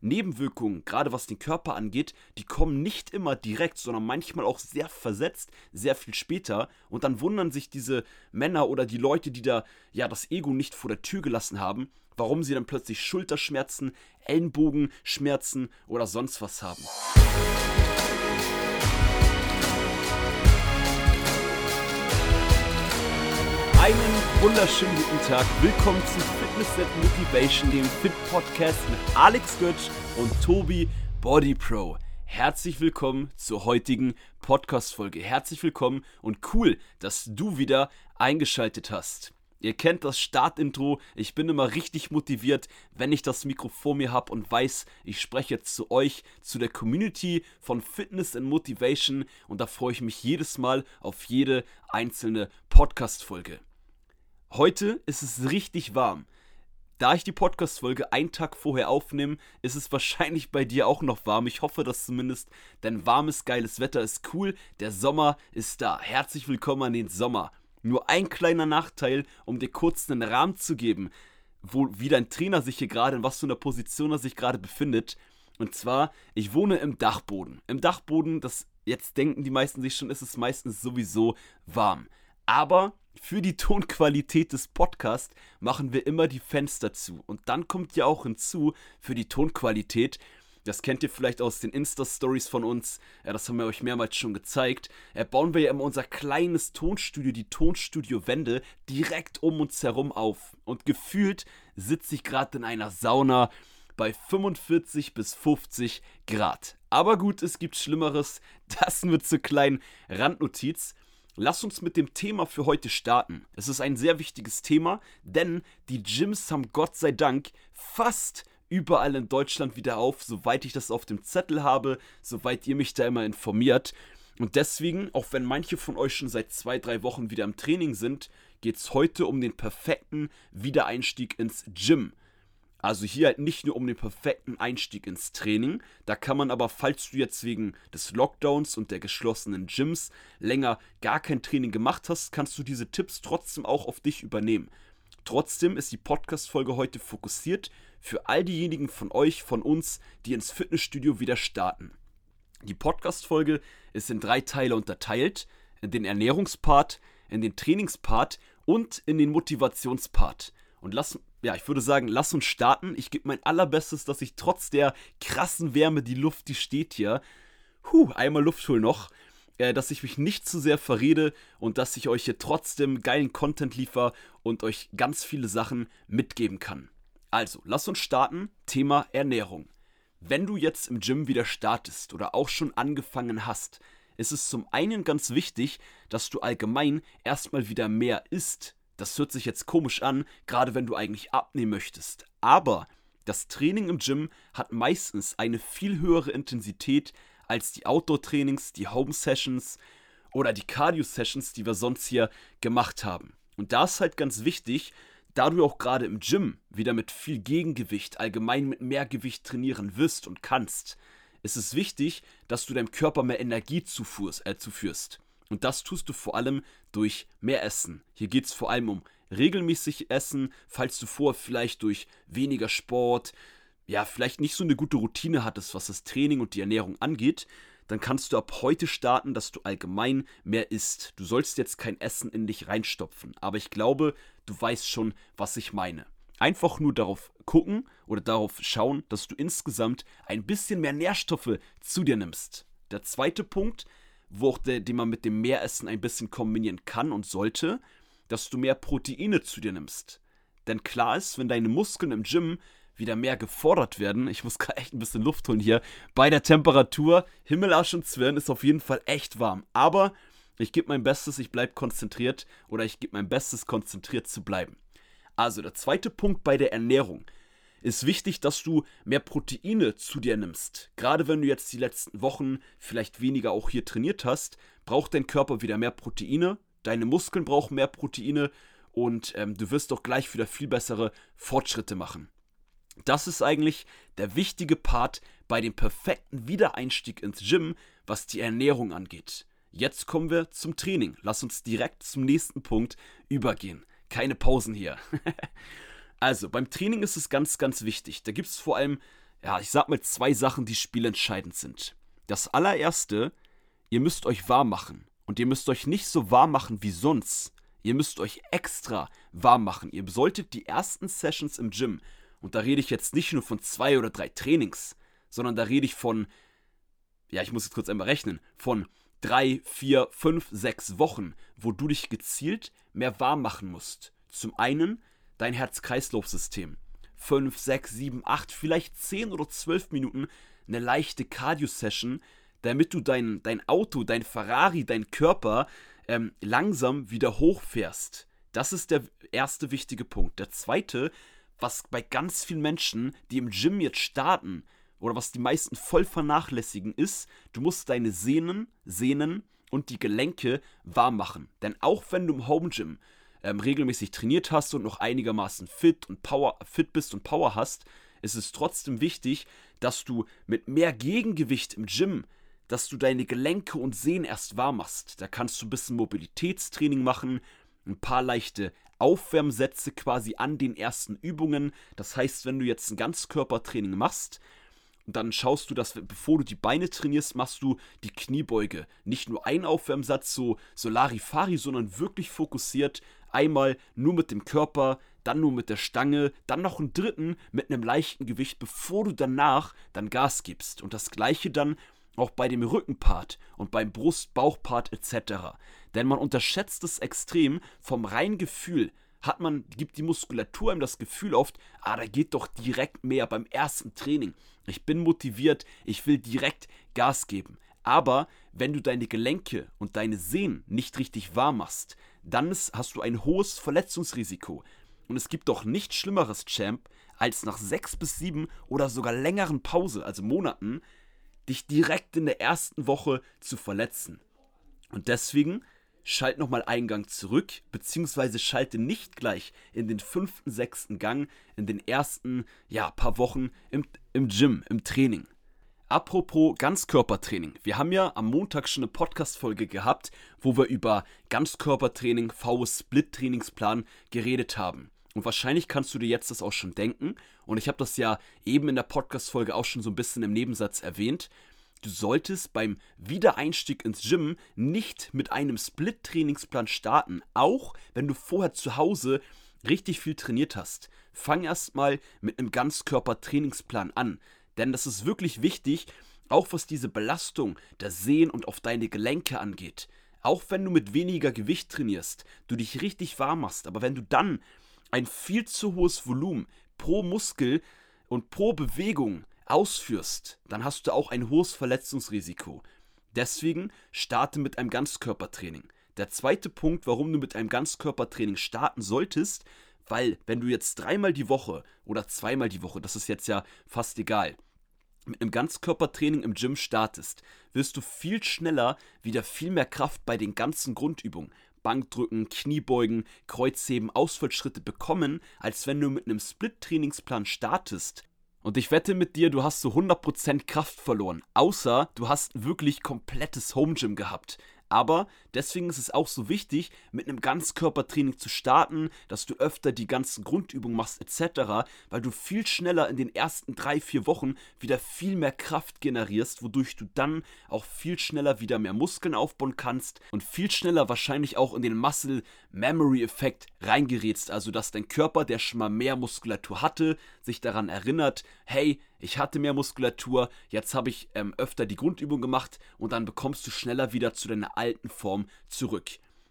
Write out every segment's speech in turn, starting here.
Nebenwirkungen, gerade was den Körper angeht, die kommen nicht immer direkt, sondern manchmal auch sehr versetzt, sehr viel später. Und dann wundern sich diese Männer oder die Leute, die da ja das Ego nicht vor der Tür gelassen haben, warum sie dann plötzlich Schulterschmerzen, Ellenbogenschmerzen oder sonst was haben. Einen wunderschönen guten Tag. Willkommen zu Fitness and Motivation, dem Fit Podcast mit Alex Götz und Tobi Body Pro. Herzlich willkommen zur heutigen Podcast-Folge. Herzlich willkommen und cool, dass du wieder eingeschaltet hast. Ihr kennt das Startintro. Ich bin immer richtig motiviert, wenn ich das Mikro vor mir habe und weiß, ich spreche jetzt zu euch, zu der Community von Fitness and Motivation und da freue ich mich jedes Mal auf jede einzelne Podcast-Folge. Heute ist es richtig warm. Da ich die Podcast-Folge einen Tag vorher aufnehme, ist es wahrscheinlich bei dir auch noch warm. Ich hoffe das zumindest, denn warmes, geiles Wetter ist cool. Der Sommer ist da. Herzlich willkommen an den Sommer. Nur ein kleiner Nachteil, um dir kurz einen Rahmen zu geben, wo wie dein Trainer sich hier gerade, in was für einer Position er sich gerade befindet. Und zwar, ich wohne im Dachboden. Im Dachboden, das jetzt denken die meisten sich schon, ist es meistens sowieso warm. Aber für die Tonqualität des Podcasts machen wir immer die Fenster zu. Und dann kommt ja auch hinzu, für die Tonqualität, das kennt ihr vielleicht aus den Insta-Stories von uns, ja, das haben wir euch mehrmals schon gezeigt, äh, bauen wir ja immer unser kleines Tonstudio, die Tonstudio-Wände, direkt um uns herum auf. Und gefühlt sitze ich gerade in einer Sauna bei 45 bis 50 Grad. Aber gut, es gibt Schlimmeres. Das nur zur kleinen Randnotiz. Lass uns mit dem Thema für heute starten. Es ist ein sehr wichtiges Thema, denn die Gyms haben Gott sei Dank fast überall in Deutschland wieder auf, soweit ich das auf dem Zettel habe, soweit ihr mich da immer informiert. Und deswegen, auch wenn manche von euch schon seit zwei, drei Wochen wieder im Training sind, geht es heute um den perfekten Wiedereinstieg ins Gym. Also hier halt nicht nur um den perfekten Einstieg ins Training. Da kann man aber, falls du jetzt wegen des Lockdowns und der geschlossenen Gyms länger gar kein Training gemacht hast, kannst du diese Tipps trotzdem auch auf dich übernehmen. Trotzdem ist die Podcast-Folge heute fokussiert für all diejenigen von euch, von uns, die ins Fitnessstudio wieder starten. Die Podcast-Folge ist in drei Teile unterteilt: in den Ernährungspart, in den Trainingspart und in den Motivationspart. Und lass ja, ich würde sagen, lass uns starten. Ich gebe mein allerbestes, dass ich trotz der krassen Wärme, die Luft, die steht hier, huh, einmal Luft hol noch, äh, dass ich mich nicht zu sehr verrede und dass ich euch hier trotzdem geilen Content liefer und euch ganz viele Sachen mitgeben kann. Also, lass uns starten. Thema Ernährung. Wenn du jetzt im Gym wieder startest oder auch schon angefangen hast, ist es zum einen ganz wichtig, dass du allgemein erstmal wieder mehr isst das hört sich jetzt komisch an, gerade wenn du eigentlich abnehmen möchtest. Aber das Training im Gym hat meistens eine viel höhere Intensität als die Outdoor-Trainings, die Home-Sessions oder die Cardio-Sessions, die wir sonst hier gemacht haben. Und da ist halt ganz wichtig, da du auch gerade im Gym wieder mit viel Gegengewicht, allgemein mit mehr Gewicht trainieren wirst und kannst, ist es wichtig, dass du deinem Körper mehr Energie zuführst. Äh, zuführst. Und das tust du vor allem durch mehr Essen. Hier geht es vor allem um regelmäßig Essen, falls du vorher vielleicht durch weniger Sport, ja, vielleicht nicht so eine gute Routine hattest, was das Training und die Ernährung angeht, dann kannst du ab heute starten, dass du allgemein mehr isst. Du sollst jetzt kein Essen in dich reinstopfen, aber ich glaube, du weißt schon, was ich meine. Einfach nur darauf gucken oder darauf schauen, dass du insgesamt ein bisschen mehr Nährstoffe zu dir nimmst. Der zweite Punkt der, den man mit dem Meeressen ein bisschen kombinieren kann und sollte, dass du mehr Proteine zu dir nimmst. Denn klar ist, wenn deine Muskeln im Gym wieder mehr gefordert werden, ich muss gerade echt ein bisschen Luft holen hier, bei der Temperatur, Himmel, Arsch und Zwirn ist auf jeden Fall echt warm. Aber ich gebe mein Bestes, ich bleibe konzentriert oder ich gebe mein Bestes, konzentriert zu bleiben. Also der zweite Punkt bei der Ernährung ist wichtig, dass du mehr Proteine zu dir nimmst. Gerade wenn du jetzt die letzten Wochen vielleicht weniger auch hier trainiert hast, braucht dein Körper wieder mehr Proteine, deine Muskeln brauchen mehr Proteine und ähm, du wirst doch gleich wieder viel bessere Fortschritte machen. Das ist eigentlich der wichtige Part bei dem perfekten Wiedereinstieg ins Gym, was die Ernährung angeht. Jetzt kommen wir zum Training. Lass uns direkt zum nächsten Punkt übergehen. Keine Pausen hier. Also, beim Training ist es ganz, ganz wichtig. Da gibt es vor allem ja, ich sag mal zwei Sachen, die spielentscheidend sind. Das allererste, ihr müsst euch warm machen. Und ihr müsst euch nicht so warm machen wie sonst. Ihr müsst euch extra warm machen. Ihr solltet die ersten Sessions im Gym, und da rede ich jetzt nicht nur von zwei oder drei Trainings, sondern da rede ich von, ja, ich muss jetzt kurz einmal rechnen, von drei, vier, fünf, sechs Wochen, wo du dich gezielt mehr warm machen musst. Zum einen dein Herz-Kreislauf-System. Fünf, sechs, sieben, acht, vielleicht zehn oder zwölf Minuten eine leichte Cardio-Session, damit du dein, dein Auto, dein Ferrari, dein Körper ähm, langsam wieder hochfährst. Das ist der erste wichtige Punkt. Der zweite, was bei ganz vielen Menschen, die im Gym jetzt starten, oder was die meisten voll vernachlässigen, ist, du musst deine Sehnen, Sehnen und die Gelenke warm machen. Denn auch wenn du im Home Gym ähm, regelmäßig trainiert hast und noch einigermaßen fit und Power, fit bist und Power hast, ist es trotzdem wichtig, dass du mit mehr Gegengewicht im Gym, dass du deine Gelenke und Sehnen erst warm machst. Da kannst du ein bisschen Mobilitätstraining machen, ein paar leichte Aufwärmsätze quasi an den ersten Übungen. Das heißt, wenn du jetzt ein Ganzkörpertraining machst, dann schaust du, dass bevor du die Beine trainierst, machst du die Kniebeuge. Nicht nur ein Aufwärmsatz, so Solarifari, sondern wirklich fokussiert. Einmal nur mit dem Körper, dann nur mit der Stange, dann noch einen dritten mit einem leichten Gewicht, bevor du danach dann Gas gibst. Und das gleiche dann auch bei dem Rückenpart und beim Brust-Bauchpart etc. Denn man unterschätzt es extrem vom reinen Gefühl. Hat man, gibt die Muskulatur ihm das Gefühl oft, ah, da geht doch direkt mehr beim ersten Training. Ich bin motiviert, ich will direkt Gas geben. Aber wenn du deine Gelenke und deine Sehnen nicht richtig warm machst, dann hast du ein hohes Verletzungsrisiko. Und es gibt doch nichts Schlimmeres, Champ, als nach sechs bis sieben oder sogar längeren Pause, also Monaten, dich direkt in der ersten Woche zu verletzen. Und deswegen schalt nochmal einen Gang zurück, beziehungsweise schalte nicht gleich in den fünften, sechsten Gang in den ersten, ja, paar Wochen im, im Gym, im Training. Apropos Ganzkörpertraining. Wir haben ja am Montag schon eine Podcast-Folge gehabt, wo wir über Ganzkörpertraining, VS Split-Trainingsplan geredet haben. Und wahrscheinlich kannst du dir jetzt das auch schon denken. Und ich habe das ja eben in der Podcast-Folge auch schon so ein bisschen im Nebensatz erwähnt. Du solltest beim Wiedereinstieg ins Gym nicht mit einem Split-Trainingsplan starten, auch wenn du vorher zu Hause richtig viel trainiert hast. Fang erstmal mit einem Ganzkörper-Trainingsplan an. Denn das ist wirklich wichtig, auch was diese Belastung der Sehnen und auf deine Gelenke angeht. Auch wenn du mit weniger Gewicht trainierst, du dich richtig warm machst, aber wenn du dann ein viel zu hohes Volumen pro Muskel und pro Bewegung ausführst, dann hast du auch ein hohes Verletzungsrisiko. Deswegen starte mit einem Ganzkörpertraining. Der zweite Punkt, warum du mit einem Ganzkörpertraining starten solltest, weil wenn du jetzt dreimal die Woche oder zweimal die Woche, das ist jetzt ja fast egal, mit einem Ganzkörpertraining im Gym startest, wirst du viel schneller wieder viel mehr Kraft bei den ganzen Grundübungen, Bankdrücken, Kniebeugen, Kreuzheben, Ausfallschritte bekommen, als wenn du mit einem Split-Trainingsplan startest. Und ich wette mit dir, du hast so 100% Kraft verloren. Außer du hast wirklich komplettes Home Gym gehabt. Aber deswegen ist es auch so wichtig, mit einem Ganzkörpertraining zu starten, dass du öfter die ganzen Grundübungen machst etc., weil du viel schneller in den ersten drei, vier Wochen wieder viel mehr Kraft generierst, wodurch du dann auch viel schneller wieder mehr Muskeln aufbauen kannst und viel schneller wahrscheinlich auch in den Muscle Memory Effekt reingerätst, also dass dein Körper, der schon mal mehr Muskulatur hatte, sich daran erinnert, hey, ich hatte mehr Muskulatur, jetzt habe ich ähm, öfter die Grundübung gemacht und dann bekommst du schneller wieder zu deiner alten Form zurück.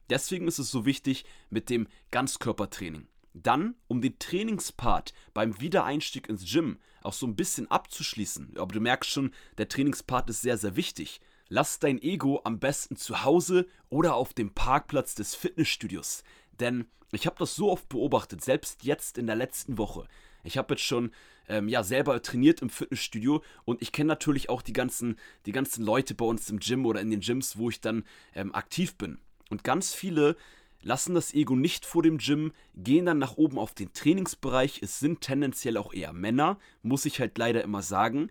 Deswegen ist es so wichtig mit dem Ganzkörpertraining. Dann, um den Trainingspart beim Wiedereinstieg ins Gym auch so ein bisschen abzuschließen, aber du merkst schon, der Trainingspart ist sehr, sehr wichtig. Lass dein Ego am besten zu Hause oder auf dem Parkplatz des Fitnessstudios. Denn ich habe das so oft beobachtet, selbst jetzt in der letzten Woche. Ich habe jetzt schon ähm, ja selber trainiert im Fitnessstudio und ich kenne natürlich auch die ganzen, die ganzen Leute bei uns im Gym oder in den Gyms, wo ich dann ähm, aktiv bin. Und ganz viele lassen das Ego nicht vor dem Gym, gehen dann nach oben auf den Trainingsbereich. Es sind tendenziell auch eher Männer, muss ich halt leider immer sagen.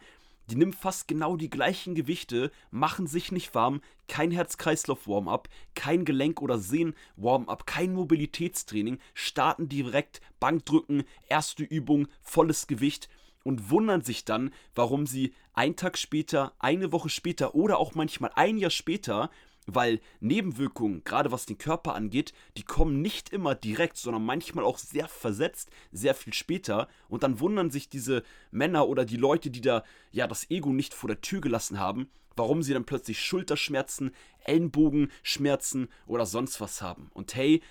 Die nehmen fast genau die gleichen Gewichte, machen sich nicht warm, kein Herz-Kreislauf-Warm-up, kein Gelenk- oder Sehnen-Warm-up, kein Mobilitätstraining, starten direkt Bankdrücken, erste Übung, volles Gewicht und wundern sich dann, warum sie einen Tag später, eine Woche später oder auch manchmal ein Jahr später weil Nebenwirkungen, gerade was den Körper angeht, die kommen nicht immer direkt, sondern manchmal auch sehr versetzt, sehr viel später. Und dann wundern sich diese Männer oder die Leute, die da ja das Ego nicht vor der Tür gelassen haben, warum sie dann plötzlich Schulterschmerzen, Ellenbogenschmerzen oder sonst was haben. Und hey,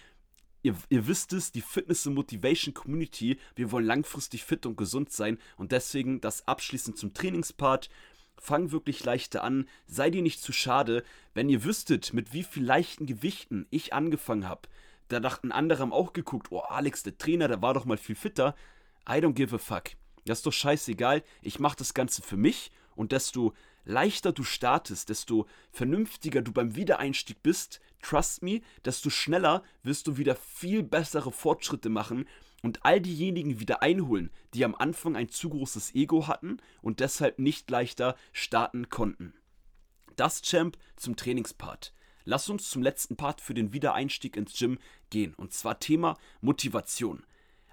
Ihr, ihr, wisst es, die Fitness und Motivation Community, wir wollen langfristig fit und gesund sein und deswegen das abschließend zum Trainingspart fang wirklich leichter an, sei dir nicht zu schade, wenn ihr wüsstet, mit wie viel leichten Gewichten ich angefangen habe. Da dachten andere haben auch geguckt, oh Alex, der Trainer, der war doch mal viel fitter. I don't give a fuck. Das ist doch scheißegal, ich mache das Ganze für mich und desto leichter du startest, desto vernünftiger du beim Wiedereinstieg bist, trust me, desto schneller wirst du wieder viel bessere Fortschritte machen und all diejenigen wieder einholen, die am Anfang ein zu großes Ego hatten und deshalb nicht leichter starten konnten. Das Champ zum Trainingspart. Lass uns zum letzten Part für den Wiedereinstieg ins Gym gehen und zwar Thema Motivation.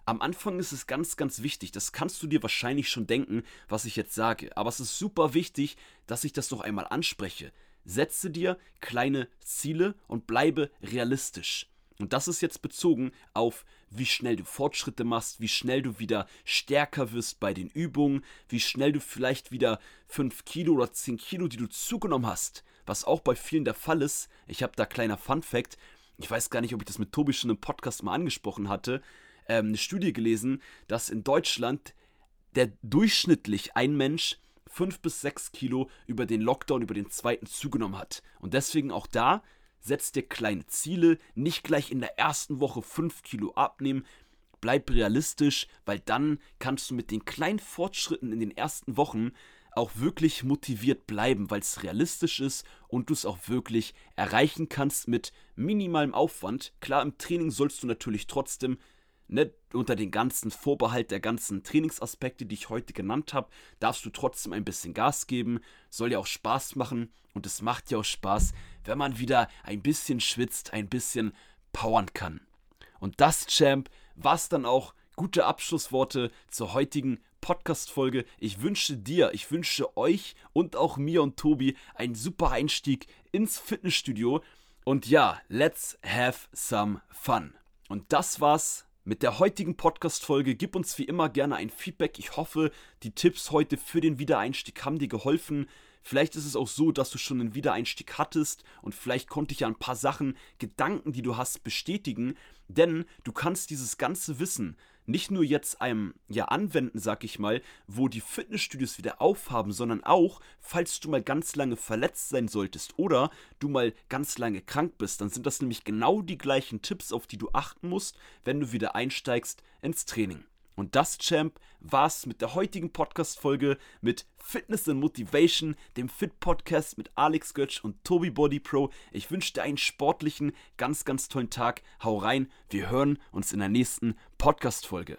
Am Anfang ist es ganz, ganz wichtig, das kannst du dir wahrscheinlich schon denken, was ich jetzt sage, aber es ist super wichtig, dass ich das noch einmal anspreche. Setze dir kleine Ziele und bleibe realistisch. Und das ist jetzt bezogen auf, wie schnell du Fortschritte machst, wie schnell du wieder stärker wirst bei den Übungen, wie schnell du vielleicht wieder 5 Kilo oder 10 Kilo, die du zugenommen hast, was auch bei vielen der Fall ist. Ich habe da kleiner Fun Fact. Ich weiß gar nicht, ob ich das mit Tobi schon im Podcast mal angesprochen hatte. Ähm, eine Studie gelesen, dass in Deutschland der durchschnittlich ein Mensch 5 bis 6 Kilo über den Lockdown, über den zweiten zugenommen hat. Und deswegen auch da setz dir kleine Ziele, nicht gleich in der ersten Woche 5 Kilo abnehmen. Bleib realistisch, weil dann kannst du mit den kleinen Fortschritten in den ersten Wochen auch wirklich motiviert bleiben, weil es realistisch ist und du es auch wirklich erreichen kannst mit minimalem Aufwand. Klar, im Training sollst du natürlich trotzdem ne, unter den ganzen Vorbehalt der ganzen Trainingsaspekte, die ich heute genannt habe, darfst du trotzdem ein bisschen Gas geben. Soll ja auch Spaß machen und es macht ja auch Spaß, wenn man wieder ein bisschen schwitzt, ein bisschen powern kann. Und das, Champ, was dann auch gute Abschlussworte zur heutigen Podcast-Folge. Ich wünsche dir, ich wünsche euch und auch mir und Tobi einen super Einstieg ins Fitnessstudio. Und ja, let's have some fun. Und das war's mit der heutigen Podcast-Folge. Gib uns wie immer gerne ein Feedback. Ich hoffe, die Tipps heute für den Wiedereinstieg haben dir geholfen. Vielleicht ist es auch so, dass du schon einen Wiedereinstieg hattest und vielleicht konnte ich ja ein paar Sachen, Gedanken, die du hast, bestätigen. Denn du kannst dieses ganze Wissen nicht nur jetzt einem ja anwenden, sag ich mal, wo die Fitnessstudios wieder aufhaben, sondern auch, falls du mal ganz lange verletzt sein solltest oder du mal ganz lange krank bist, dann sind das nämlich genau die gleichen Tipps, auf die du achten musst, wenn du wieder einsteigst ins Training. Und das, Champ, war's mit der heutigen Podcast-Folge mit Fitness and Motivation, dem Fit-Podcast mit Alex Götsch und Tobi Body Pro. Ich wünsche dir einen sportlichen, ganz, ganz tollen Tag. Hau rein, wir hören uns in der nächsten Podcast-Folge.